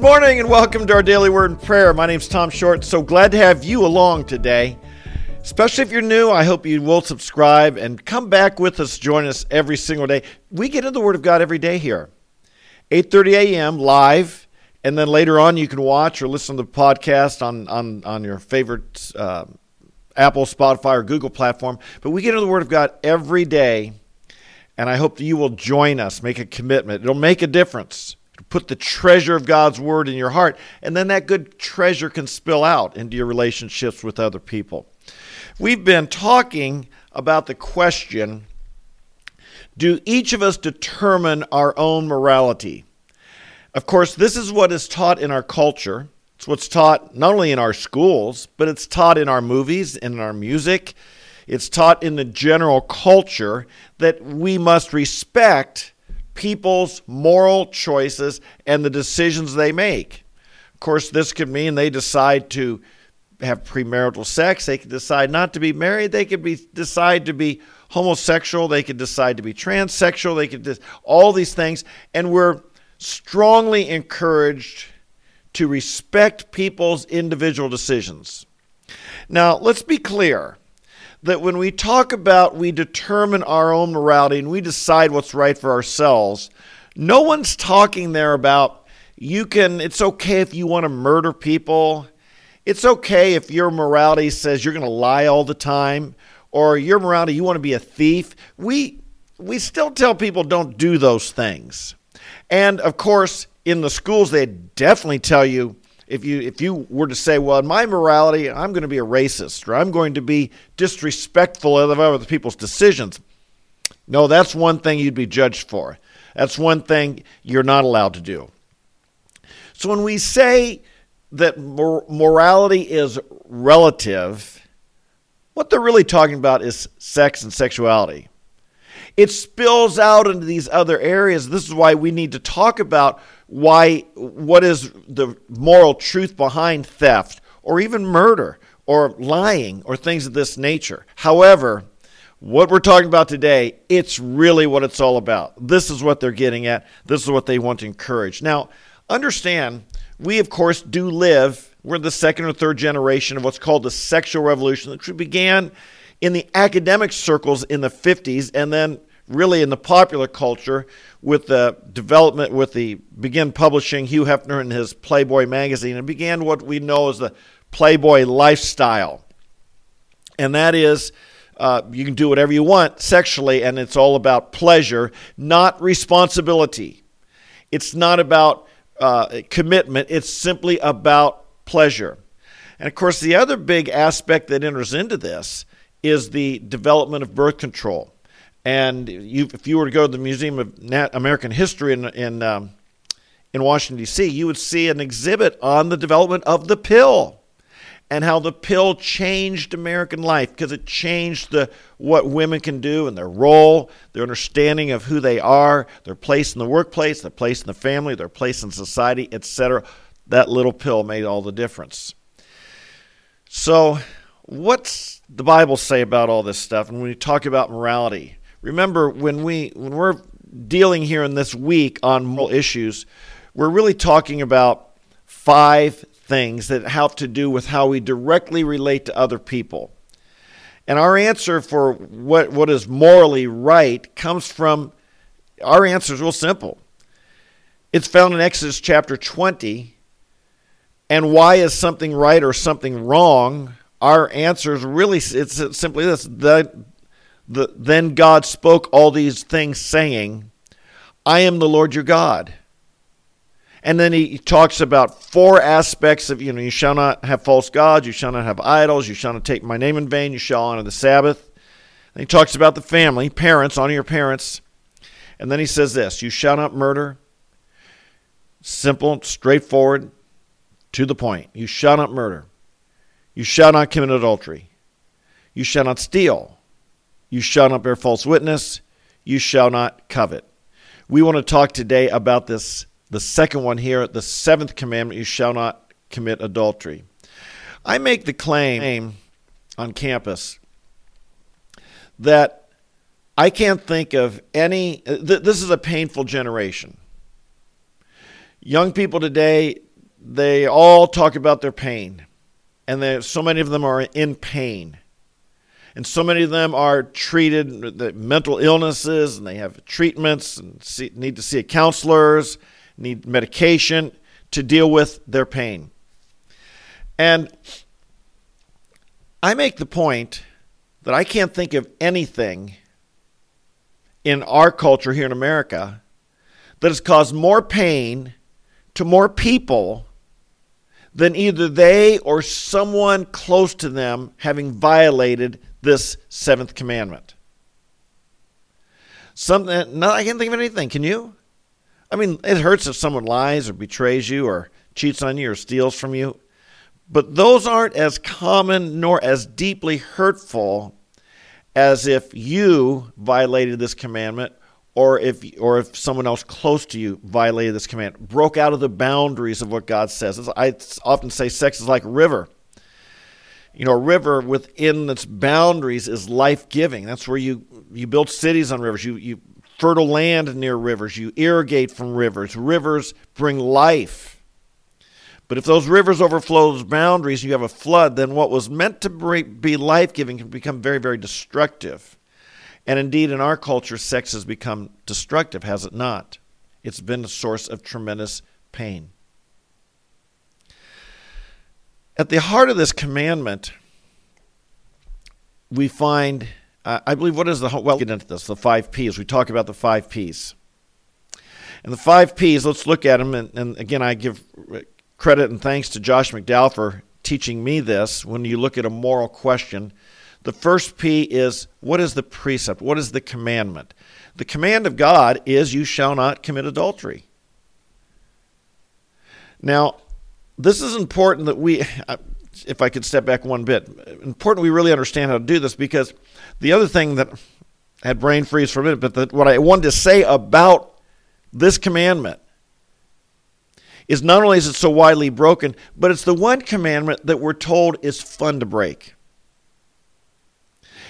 Good morning and welcome to our daily word and prayer. My name is Tom Short. So glad to have you along today. Especially if you're new, I hope you will subscribe and come back with us. Join us every single day. We get into the Word of God every day here, 8:30 a.m. live, and then later on you can watch or listen to the podcast on on on your favorite uh, Apple, Spotify, or Google platform. But we get into the Word of God every day, and I hope that you will join us. Make a commitment. It'll make a difference put the treasure of God's word in your heart, and then that good treasure can spill out into your relationships with other people. We've been talking about the question do each of us determine our own morality? Of course, this is what is taught in our culture. It's what's taught not only in our schools, but it's taught in our movies, and in our music. It's taught in the general culture that we must respect people's moral choices and the decisions they make. Of course, this could mean they decide to have premarital sex. They could decide not to be married. They could be decide to be homosexual. They could decide to be transsexual. They could just all these things, and we're strongly encouraged to respect people's individual decisions. Now, let's be clear that when we talk about we determine our own morality and we decide what's right for ourselves, no one's talking there about you can, it's okay if you want to murder people. It's okay if your morality says you're going to lie all the time or your morality, you want to be a thief. We, we still tell people don't do those things. And of course, in the schools, they definitely tell you if you if you were to say, well, in my morality, I'm going to be a racist or I'm going to be disrespectful of other people's decisions. No, that's one thing you'd be judged for. That's one thing you're not allowed to do. So when we say that mor- morality is relative, what they're really talking about is sex and sexuality. It spills out into these other areas. This is why we need to talk about why what is the moral truth behind theft or even murder or lying or things of this nature. However, what we're talking about today, it's really what it's all about. This is what they're getting at. This is what they want to encourage. Now, understand, we of course do live, we're the second or third generation of what's called the sexual revolution, which began in the academic circles in the 50s and then really in the popular culture with the development with the begin publishing Hugh Hefner in his Playboy magazine and began what we know as the Playboy lifestyle. And that is uh, you can do whatever you want sexually, and it's all about pleasure, not responsibility. It's not about uh, commitment, it's simply about pleasure. And of course, the other big aspect that enters into this is the development of birth control. And you, if you were to go to the Museum of American History in in, um, in Washington D.C., you would see an exhibit on the development of the pill and how the pill changed American life because it changed the what women can do and their role, their understanding of who they are, their place in the workplace, their place in the family, their place in society, etc. That little pill made all the difference. So, what's the Bible say about all this stuff? And when we talk about morality, remember when we when we're dealing here in this week on moral issues, we're really talking about five things that have to do with how we directly relate to other people. And our answer for what, what is morally right comes from our answer is real simple. It's found in Exodus chapter 20. And why is something right or something wrong? Our answer is really it's simply this that the, then God spoke all these things, saying, I am the Lord your God. And then he talks about four aspects of, you know, you shall not have false gods, you shall not have idols, you shall not take my name in vain, you shall honor the Sabbath. And he talks about the family, parents, honor your parents. And then he says this you shall not murder. Simple, straightforward, to the point. You shall not murder. You shall not commit adultery. You shall not steal. You shall not bear false witness. You shall not covet. We want to talk today about this, the second one here, the seventh commandment you shall not commit adultery. I make the claim on campus that I can't think of any, th- this is a painful generation. Young people today they all talk about their pain. And so many of them are in pain. And so many of them are treated with mental illnesses and they have treatments and see, need to see counselors, need medication to deal with their pain. And I make the point that I can't think of anything in our culture here in America that has caused more pain to more people than either they or someone close to them having violated this seventh commandment. Something, eh, no, I can't think of anything. Can you? I mean, it hurts if someone lies or betrays you or cheats on you or steals from you. But those aren't as common nor as deeply hurtful as if you violated this commandment or if or if someone else close to you violated this command, broke out of the boundaries of what God says. I often say sex is like a river. You know, a river within its boundaries is life giving. That's where you you build cities on rivers. You you fertile land near rivers. You irrigate from rivers. Rivers bring life. But if those rivers overflow those boundaries, you have a flood, then what was meant to be life giving can become very, very destructive. And indeed, in our culture, sex has become destructive, has it not? It's been a source of tremendous pain. At the heart of this commandment, we find, uh, I believe, what is the, well, get into this, the five P's. We talk about the five P's. And the five P's, let's look at them. And, and again, I give credit and thanks to Josh McDowell for teaching me this. When you look at a moral question, the first P is what is the precept? What is the commandment? The command of God is you shall not commit adultery. Now, this is important that we, uh, if I could step back one bit, important we really understand how to do this because the other thing that I had brain freeze for a minute, but the, what I wanted to say about this commandment is not only is it so widely broken, but it's the one commandment that we're told is fun to break.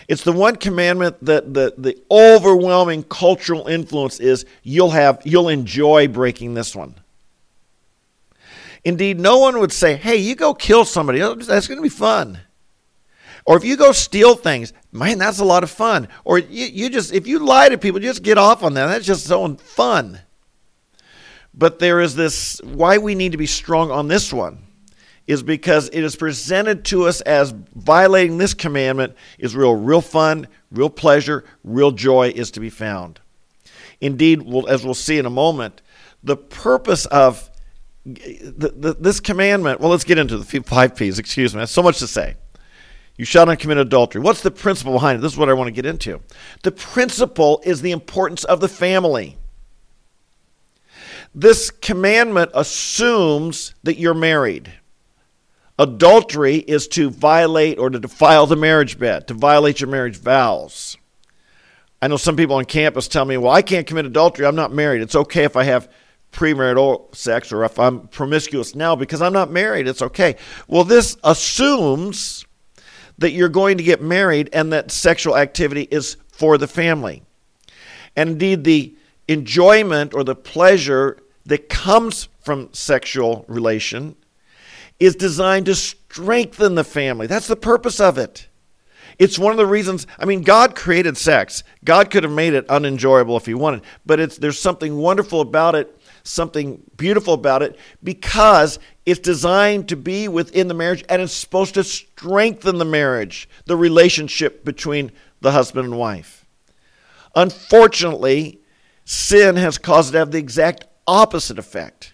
It's the one commandment that the, the overwhelming cultural influence is you'll have you'll enjoy breaking this one. Indeed, no one would say, "Hey, you go kill somebody. Oh, that's going to be fun." Or if you go steal things, man, that's a lot of fun. Or you, you just if you lie to people, just get off on that. That's just so fun. But there is this why we need to be strong on this one is because it is presented to us as violating this commandment is real, real fun, real pleasure, real joy is to be found. Indeed, as we'll see in a moment, the purpose of the, the, this commandment, well, let's get into the five P's, excuse me, There's so much to say. You shall not commit adultery. What's the principle behind it? This is what I want to get into. The principle is the importance of the family. This commandment assumes that you're married. Adultery is to violate or to defile the marriage bed, to violate your marriage vows. I know some people on campus tell me, well, I can't commit adultery. I'm not married. It's okay if I have premarital sex or if I'm promiscuous now because I'm not married. It's okay. Well, this assumes that you're going to get married and that sexual activity is for the family. And indeed, the enjoyment or the pleasure that comes from sexual relation is designed to strengthen the family. That's the purpose of it. It's one of the reasons, I mean, God created sex. God could have made it unenjoyable if he wanted, but it's there's something wonderful about it, something beautiful about it because it's designed to be within the marriage and it's supposed to strengthen the marriage, the relationship between the husband and wife. Unfortunately, sin has caused it to have the exact opposite effect.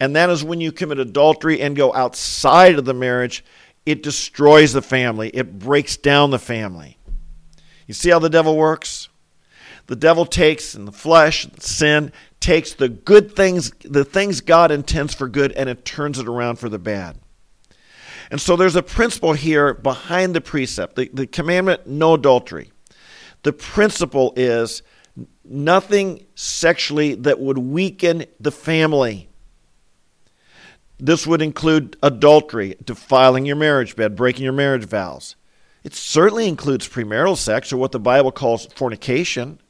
And that is when you commit adultery and go outside of the marriage, it destroys the family, it breaks down the family. You see how the devil works? The devil takes in the flesh, sin, takes the good things, the things God intends for good, and it turns it around for the bad. And so there's a principle here behind the precept, the, the commandment, no adultery. The principle is nothing sexually that would weaken the family. This would include adultery, defiling your marriage bed, breaking your marriage vows. It certainly includes premarital sex or what the Bible calls fornication.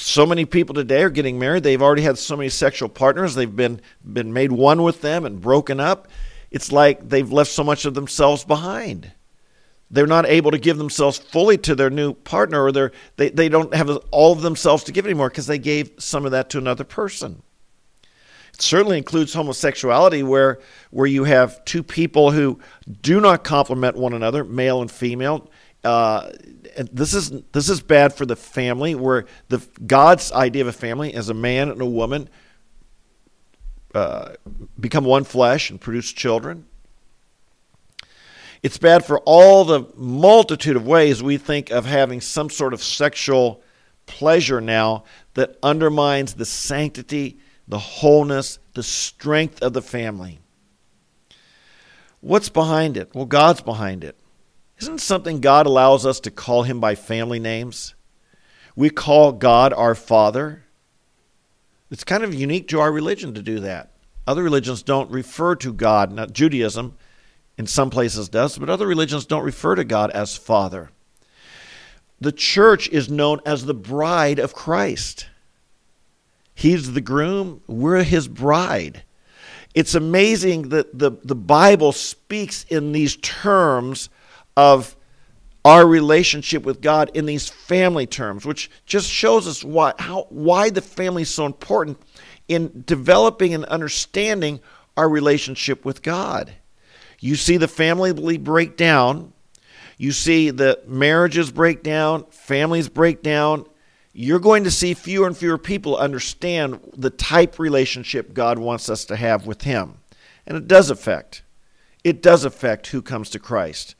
So many people today are getting married. They've already had so many sexual partners. They've been been made one with them and broken up. It's like they've left so much of themselves behind. They're not able to give themselves fully to their new partner, or they they don't have all of themselves to give anymore because they gave some of that to another person. It certainly includes homosexuality, where where you have two people who do not complement one another, male and female. Uh, this is this is bad for the family, where the God's idea of a family as a man and a woman uh, become one flesh and produce children. It's bad for all the multitude of ways we think of having some sort of sexual pleasure now that undermines the sanctity, the wholeness, the strength of the family. What's behind it? Well, God's behind it. Isn't something God allows us to call him by family names? We call God our Father. It's kind of unique to our religion to do that. Other religions don't refer to God, not Judaism in some places does, but other religions don't refer to God as Father. The church is known as the bride of Christ. He's the groom, we're his bride. It's amazing that the, the Bible speaks in these terms of our relationship with God in these family terms, which just shows us why, how, why the family is so important in developing and understanding our relationship with God. You see the family break down, you see the marriages break down, families break down. You're going to see fewer and fewer people understand the type relationship God wants us to have with Him. And it does affect. It does affect who comes to Christ.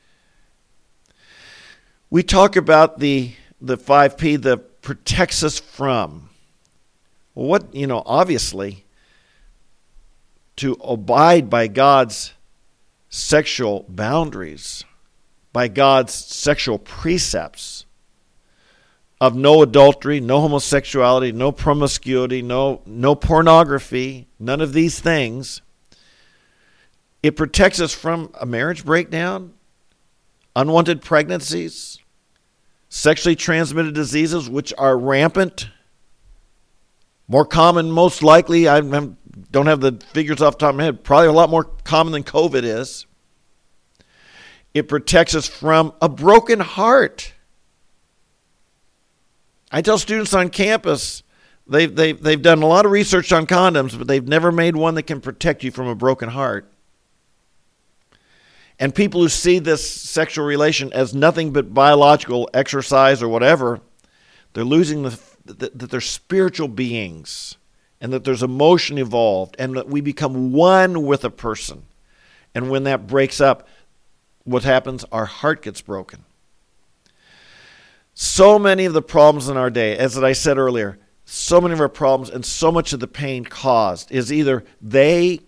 We talk about the the 5P that protects us from. What, you know, obviously, to abide by God's sexual boundaries, by God's sexual precepts of no adultery, no homosexuality, no promiscuity, no, no pornography, none of these things. It protects us from a marriage breakdown, unwanted pregnancies, sexually transmitted diseases, which are rampant. More common, most likely, I don't have the figures off the top of my head, probably a lot more common than COVID is. It protects us from a broken heart. I tell students on campus, they've, they've, they've done a lot of research on condoms, but they've never made one that can protect you from a broken heart. And people who see this sexual relation as nothing but biological exercise or whatever, they're losing the that, that they're spiritual beings and that there's emotion involved and that we become one with a person. And when that breaks up, what happens? Our heart gets broken. So many of the problems in our day, as I said earlier, so many of our problems and so much of the pain caused is either they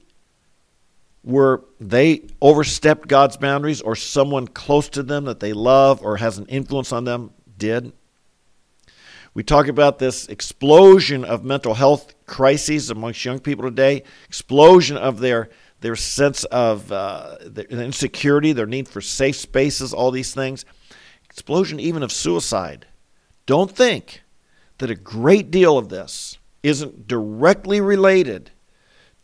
were they overstepped God's boundaries or someone close to them that they love or has an influence on them did. We talk about this explosion of mental health crises amongst young people today, explosion of their their sense of uh, their insecurity, their need for safe spaces, all these things, explosion even of suicide. Don't think that a great deal of this isn't directly related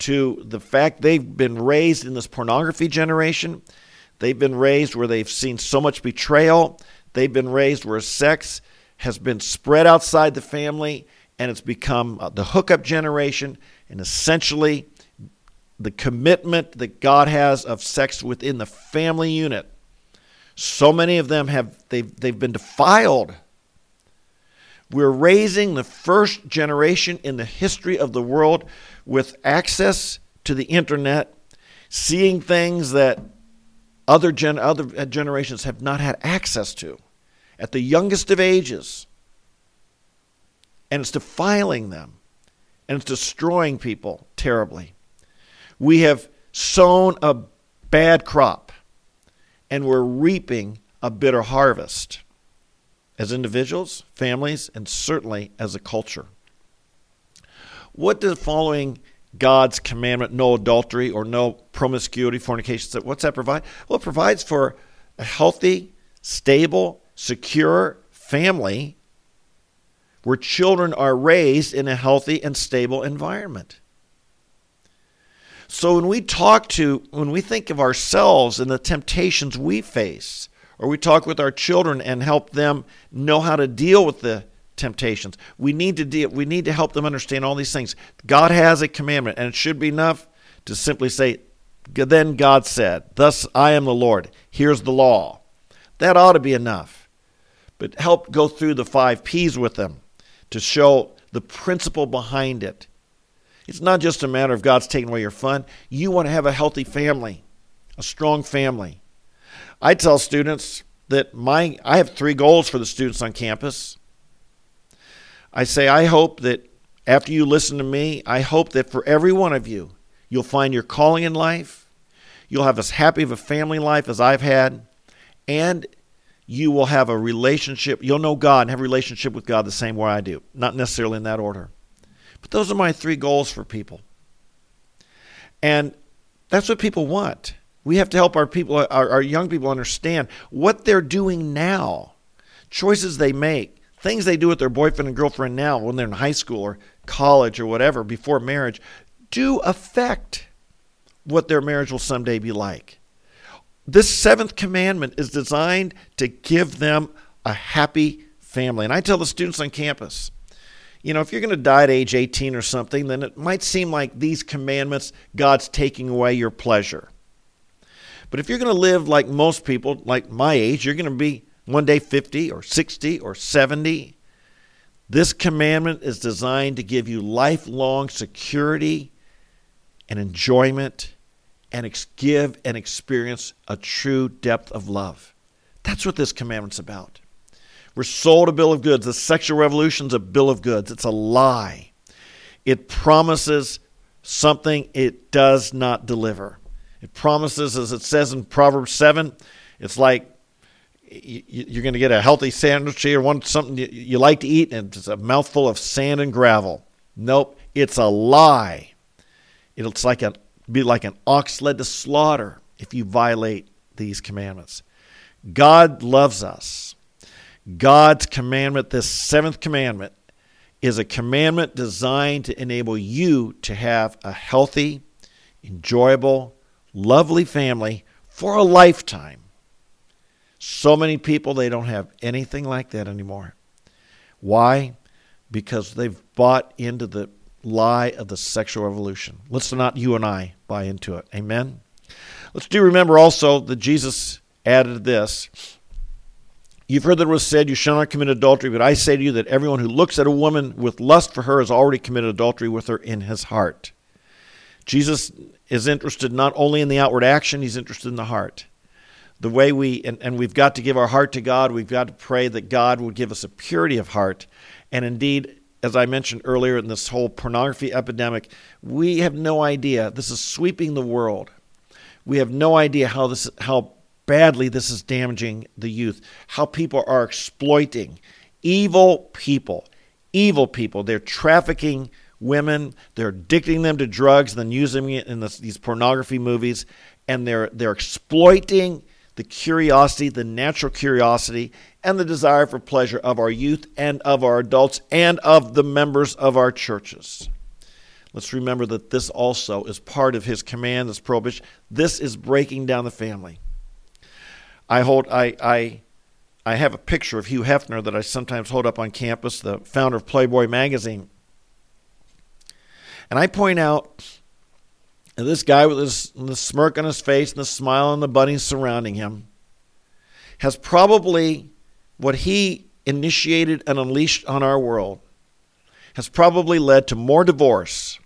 to the fact they've been raised in this pornography generation. They've been raised where they've seen so much betrayal. They've been raised where sex has been spread outside the family and it's become uh, the hookup generation and essentially the commitment that God has of sex within the family unit. So many of them have they've, they've been defiled. We're raising the first generation in the history of the world with access to the internet, seeing things that other, gen- other generations have not had access to at the youngest of ages. And it's defiling them and it's destroying people terribly. We have sown a bad crop and we're reaping a bitter harvest as individuals, families, and certainly as a culture. What does following God's commandment, no adultery or no promiscuity, fornication, what's that provide? Well, it provides for a healthy, stable, secure family where children are raised in a healthy and stable environment. So when we talk to, when we think of ourselves and the temptations we face, or we talk with our children and help them know how to deal with the temptations, we need to deal, we need to help them understand all these things. God has a commandment, and it should be enough to simply say, "Then God said, Thus I am the Lord. Here's the law." That ought to be enough. But help go through the five P's with them to show the principle behind it it's not just a matter of God's taking away your fun. You want to have a healthy family, a strong family. I tell students that my I have three goals for the students on campus. I say I hope that after you listen to me, I hope that for every one of you, you'll find your calling in life. You'll have as happy of a family life as I've had, and you will have a relationship. You'll know God and have a relationship with God the same way I do. Not necessarily in that order. But those are my three goals for people. And that's what people want. We have to help our people, our, our young people understand what they're doing now, choices they make, things they do with their boyfriend and girlfriend now when they're in high school or college or whatever before marriage do affect what their marriage will someday be like. This seventh commandment is designed to give them a happy family. And I tell the students on campus, you know, if you're going to die at age 18 or something, then it might seem like these commandments, God's taking away your pleasure. But if you're going to live like most people, like my age, you're going to be one day 50 or 60 or 70. This commandment is designed to give you lifelong security and enjoyment and give and experience a true depth of love. That's what this commandment's about. We're sold a bill of goods. The sexual revolution's a bill of goods. It's a lie. It promises something it does not deliver. It promises, as it says in Proverbs 7, it's like you're going to get a healthy sandwich or one something you like to eat, and it's a mouthful of sand and gravel. Nope, it's a lie. It's like be like an ox led to slaughter if you violate these commandments. God loves us. God's commandment, this seventh commandment, is a commandment designed to enable you to have a healthy, enjoyable, lovely family for a lifetime. So many people, they don't have anything like that anymore. Why? Because they've bought into the lie of the sexual revolution. Let's not you and I buy into it. Amen? Let's do remember also that Jesus added this You've heard that it was said, You shall not commit adultery, but I say to you that everyone who looks at a woman with lust for her has already committed adultery with her in his heart. Jesus is interested not only in the outward action, he's interested in the heart. The way we, and, and we've got to give our heart to God, we've got to pray that God will give us a purity of heart. And indeed, as I mentioned earlier in this whole pornography epidemic, we have no idea. This is sweeping the world. We have no idea how this, how badly this is damaging the youth, how people are exploiting evil people, evil people. They're trafficking women, they're addicting them to drugs, then using it in this, these pornography movies, and they're they're exploiting the curiosity, the natural curiosity, and the desire for pleasure of our youth and of our adults and of the members of our churches. Let's remember that this also is part of his command, this prohibition. This is breaking down the family. I hold I I I have a picture of Hugh Hefner that I sometimes hold up on campus, the founder of Playboy magazine. And I point out this guy with this, the smirk on his face and the smile on the bunnies surrounding him has probably what he initiated and unleashed on our world has probably led to more divorce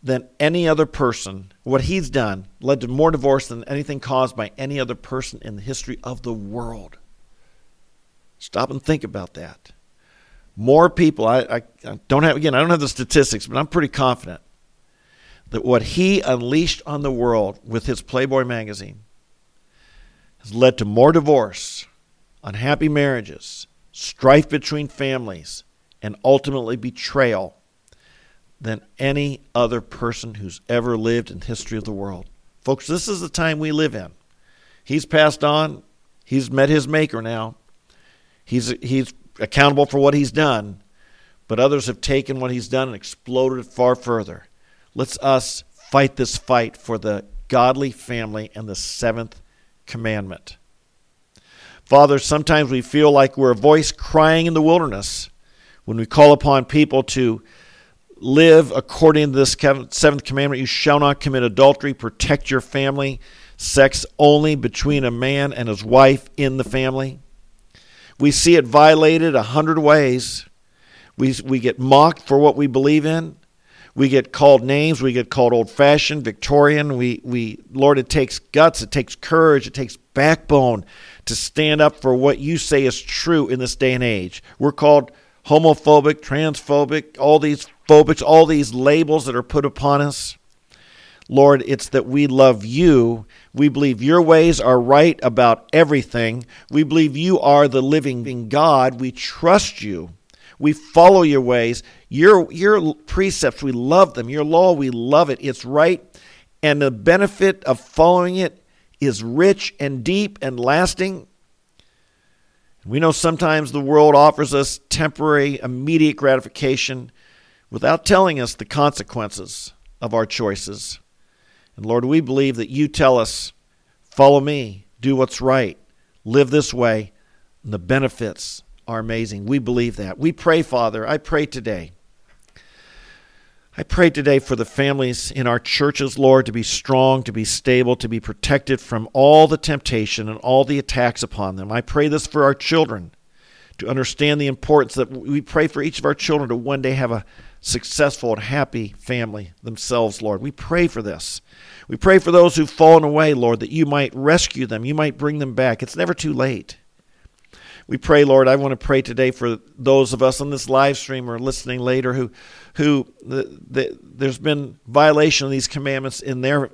than any other person. What he's done led to more divorce than anything caused by any other person in the history of the world. Stop and think about that. More people, I, I, I don't have, again, I don't have the statistics, but I'm pretty confident that what he unleashed on the world with his Playboy magazine has led to more divorce, unhappy marriages, strife between families, and ultimately betrayal than any other person who's ever lived in the history of the world. Folks, this is the time we live in. He's passed on. He's met his maker now. He's he's accountable for what he's done, but others have taken what he's done and exploded it far further. Let's us fight this fight for the godly family and the seventh commandment. Father, sometimes we feel like we're a voice crying in the wilderness when we call upon people to live according to this seventh commandment you shall not commit adultery, protect your family, sex only between a man and his wife in the family. We see it violated a hundred ways. We, we get mocked for what we believe in. We get called names. We get called old fashioned, Victorian. We, we, Lord, it takes guts, it takes courage, it takes backbone to stand up for what you say is true in this day and age. We're called homophobic, transphobic, all these phobics, all these labels that are put upon us. Lord, it's that we love you. We believe your ways are right about everything. We believe you are the living God. We trust you. We follow your ways. Your, your precepts, we love them. Your law, we love it. It's right. And the benefit of following it is rich and deep and lasting. We know sometimes the world offers us temporary, immediate gratification without telling us the consequences of our choices. And Lord, we believe that you tell us, follow me, do what's right, live this way, and the benefits are amazing. We believe that. We pray, Father, I pray today. I pray today for the families in our churches, Lord, to be strong, to be stable, to be protected from all the temptation and all the attacks upon them. I pray this for our children to understand the importance that we pray for each of our children to one day have a successful and happy family themselves, Lord. We pray for this. We pray for those who've fallen away, Lord, that you might rescue them, you might bring them back. It's never too late. We pray, Lord, I want to pray today for those of us on this live stream or listening later who, who the, the, there's been violation of these commandments in their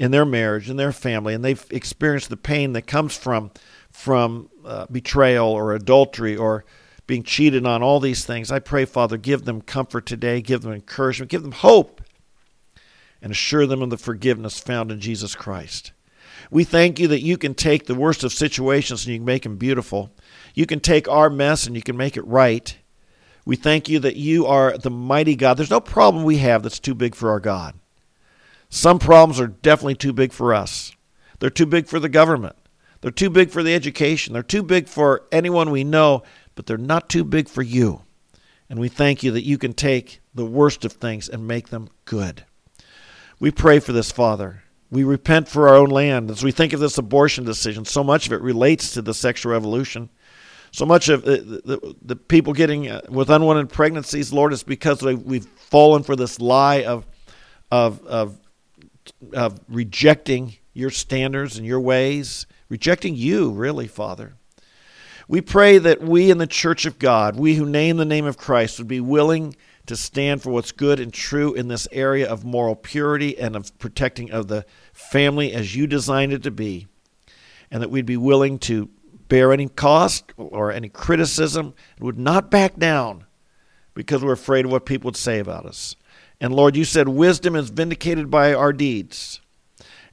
in their marriage, in their family, and they've experienced the pain that comes from from uh, betrayal or adultery or being cheated on, all these things. I pray, Father, give them comfort today, give them encouragement, give them hope, and assure them of the forgiveness found in Jesus Christ. We thank you that you can take the worst of situations and you can make them beautiful. You can take our mess and you can make it right. We thank you that you are the mighty God. There's no problem we have that's too big for our God. Some problems are definitely too big for us. They're too big for the government. They're too big for the education. They're too big for anyone we know, but they're not too big for you. And we thank you that you can take the worst of things and make them good. We pray for this, Father. We repent for our own land. As we think of this abortion decision, so much of it relates to the sexual revolution. So much of the, the, the people getting uh, with unwanted pregnancies, Lord, is because we've fallen for this lie of, of, of, of rejecting your standards and your ways, rejecting you, really, Father. We pray that we in the church of God, we who name the name of Christ, would be willing to stand for what's good and true in this area of moral purity and of protecting of the family as you designed it to be, and that we'd be willing to bear any cost or any criticism and would not back down because we're afraid of what people would say about us. And Lord, you said wisdom is vindicated by our deeds.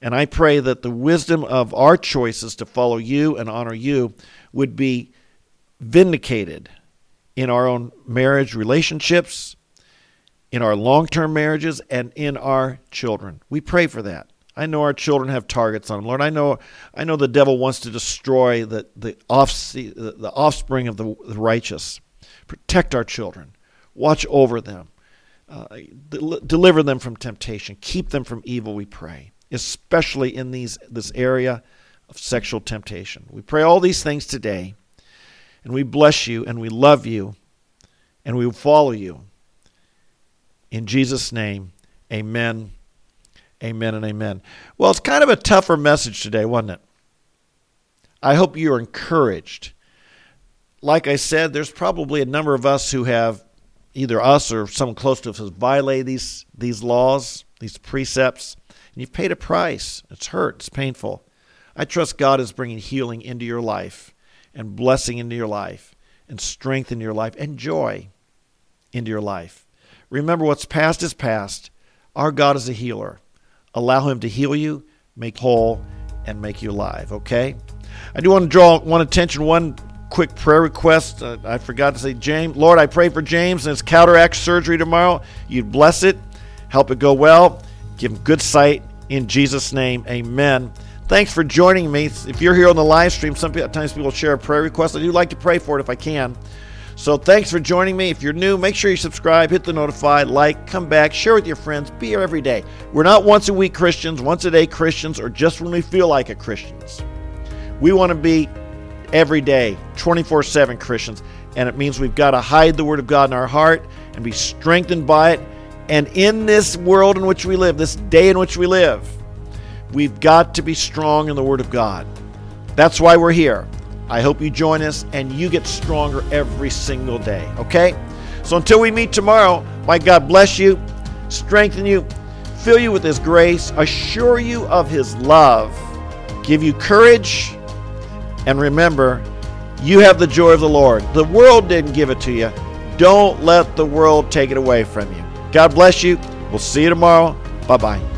And I pray that the wisdom of our choices to follow you and honor you would be vindicated in our own marriage relationships, in our long term marriages, and in our children. We pray for that. I know our children have targets on them, Lord. I know, I know the devil wants to destroy the the, off, the offspring of the, the righteous. Protect our children. Watch over them. Uh, del- deliver them from temptation. Keep them from evil. We pray, especially in these this area of sexual temptation. We pray all these things today, and we bless you, and we love you, and we will follow you. In Jesus' name, Amen. Amen and amen. Well, it's kind of a tougher message today, wasn't it? I hope you're encouraged. Like I said, there's probably a number of us who have either us or someone close to us has violated these these laws, these precepts, and you've paid a price. It's hurt, it's painful. I trust God is bringing healing into your life and blessing into your life and strength in your life and joy into your life. Remember what's past is past. Our God is a healer. Allow Him to heal you, make whole, and make you alive, okay? I do want to draw one attention one quick prayer request. Uh, I forgot to say, James. Lord, I pray for James and his cataract surgery tomorrow. You'd bless it, help it go well, give him good sight. In Jesus' name, amen. Thanks for joining me. If you're here on the live stream, sometimes people share a prayer request. I do like to pray for it if I can. So thanks for joining me. If you're new, make sure you subscribe, hit the notify, like, come back, share with your friends, be here every day. We're not once a week Christians, once a day Christians, or just when we feel like it Christians. We want to be every day, 24 7 Christians. And it means we've got to hide the Word of God in our heart and be strengthened by it. And in this world in which we live, this day in which we live, We've got to be strong in the Word of God. That's why we're here. I hope you join us and you get stronger every single day, okay? So until we meet tomorrow, my God bless you, strengthen you, fill you with His grace, assure you of His love, give you courage, and remember, you have the joy of the Lord. The world didn't give it to you. Don't let the world take it away from you. God bless you. We'll see you tomorrow. Bye bye.